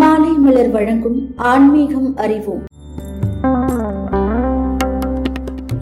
மாலை மலர் வழங்கும் ஆன்மீகம் அறிவோம்.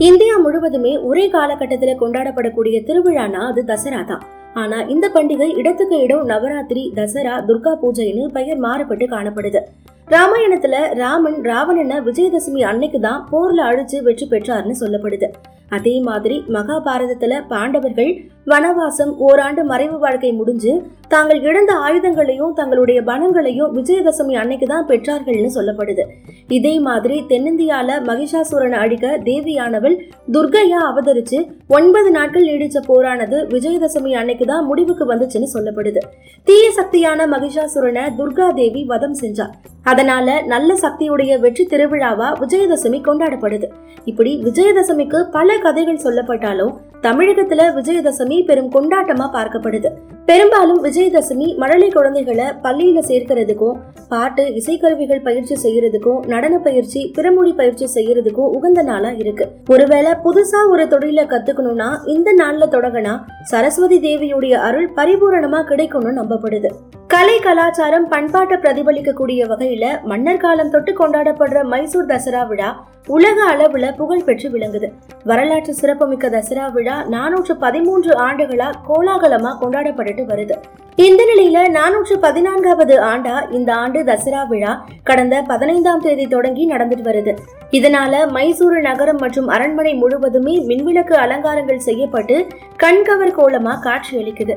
இந்தியா முழுவதுமே ஒரே காலகட்டத்துல கொண்டாடப்படக்கூடிய திருவிழானா அது தசரா தான். ஆனா இந்த பண்டிகை இடத்துக்கு இடம் நவராத்திரி தசரா துர்கா பூஜைன்னு பெயர் மாறுபட்டு காணப்படுது. ராமாயணத்துல ராமன் ராவணனை விஜயதசமி அன்னைக்கு தான் போர்ல அழிச்சு வெற்றி பெற்றார்னு சொல்லப்படுது. அதே மாதிரி மகாபாரதத்துல பாண்டவர்கள் வனவாசம் ஓராண்டு மறைவு வாழ்க்கை முடிஞ்சு தாங்கள் இழந்த ஆயுதங்களையும் தங்களுடைய பணங்களையும் விஜயதசமி அன்னைக்கு தான் பெற்றார்கள்னு சொல்லப்படுது. இதே மாதிரி தென்னிந்தியால மகிஷாசுரனை அழிக்க தேவியானவள் துர்கையா அவதரிச்சு ஒன்பது நாட்கள் நீடிச்ச போரானது விஜயதசமி அன்னைக்கு தான் முடிவுக்கு வந்துச்சுன்னு சொல்லப்படுது. தீய சக்தியான மகிஷாசுரனை துர்கா தேவி வதம் செஞ்சா. அதனால நல்ல சக்தியுடைய வெற்றி திருவிழாவா விஜயதசமி கொண்டாடப்படுது. இப்படி விஜயதசமிக்கு பல கதைகள் சொல்லப்பட்டாலும் தமிழகத்துல விஜயதசமி பெரும் கொண்டாட்டமா பார்க்கப்படுது. பெரும்பாலும் விஜயதசமி மழலை குழந்தைகளை பள்ளியில சேர்க்கிறதுக்கும் பாட்டு இசைக்கருவிகள் பயிற்சி செய்யறதுக்கும் நடன பயிற்சி பிறமொழி பயிற்சி செய்யறதுக்கும் உகந்த நாளா இருக்கு. ஒருவேளை புதுசா ஒரு தொழில கத்துக்கணும்னா இந்த நாள்ல தொடங்கினா சரஸ்வதி தேவியுடைய அருள் பரிபூரணமா கிடைக்கும்னு நம்பப்படுது. கலை கலாச்சாரம் பண்பாட்டை பிரதிபலிக்கக்கூடிய வகையில மன்னர் காலம் தொட்டு கொண்டாடப்படுற மைசூர் தசரா விழா உலக அளவுல புகழ் பெற்று விளங்குது. வரலாற்று சிறப்புமிக்க தசரா விழா நானூற்று பதிமூன்று ஆண்டுகளா கோலாகலமா கொண்டாடப்பட்டுட்டு வருது. இந்த நிலையில நானூற்று பதினான்காவது ஆண்டா இந்த ஆண்டு தசரா விழா கடந்த பதினைந்தாம் தேதி தொடங்கி நடந்துட்டு வருது. இதனால மைசூரு நகரம் மற்றும் அரண்மனை முழுவதுமே மின்விளக்கு அலங்காரங்கள் செய்யப்பட்டு கண்கவர் கோலமா காட்சியளிக்குது.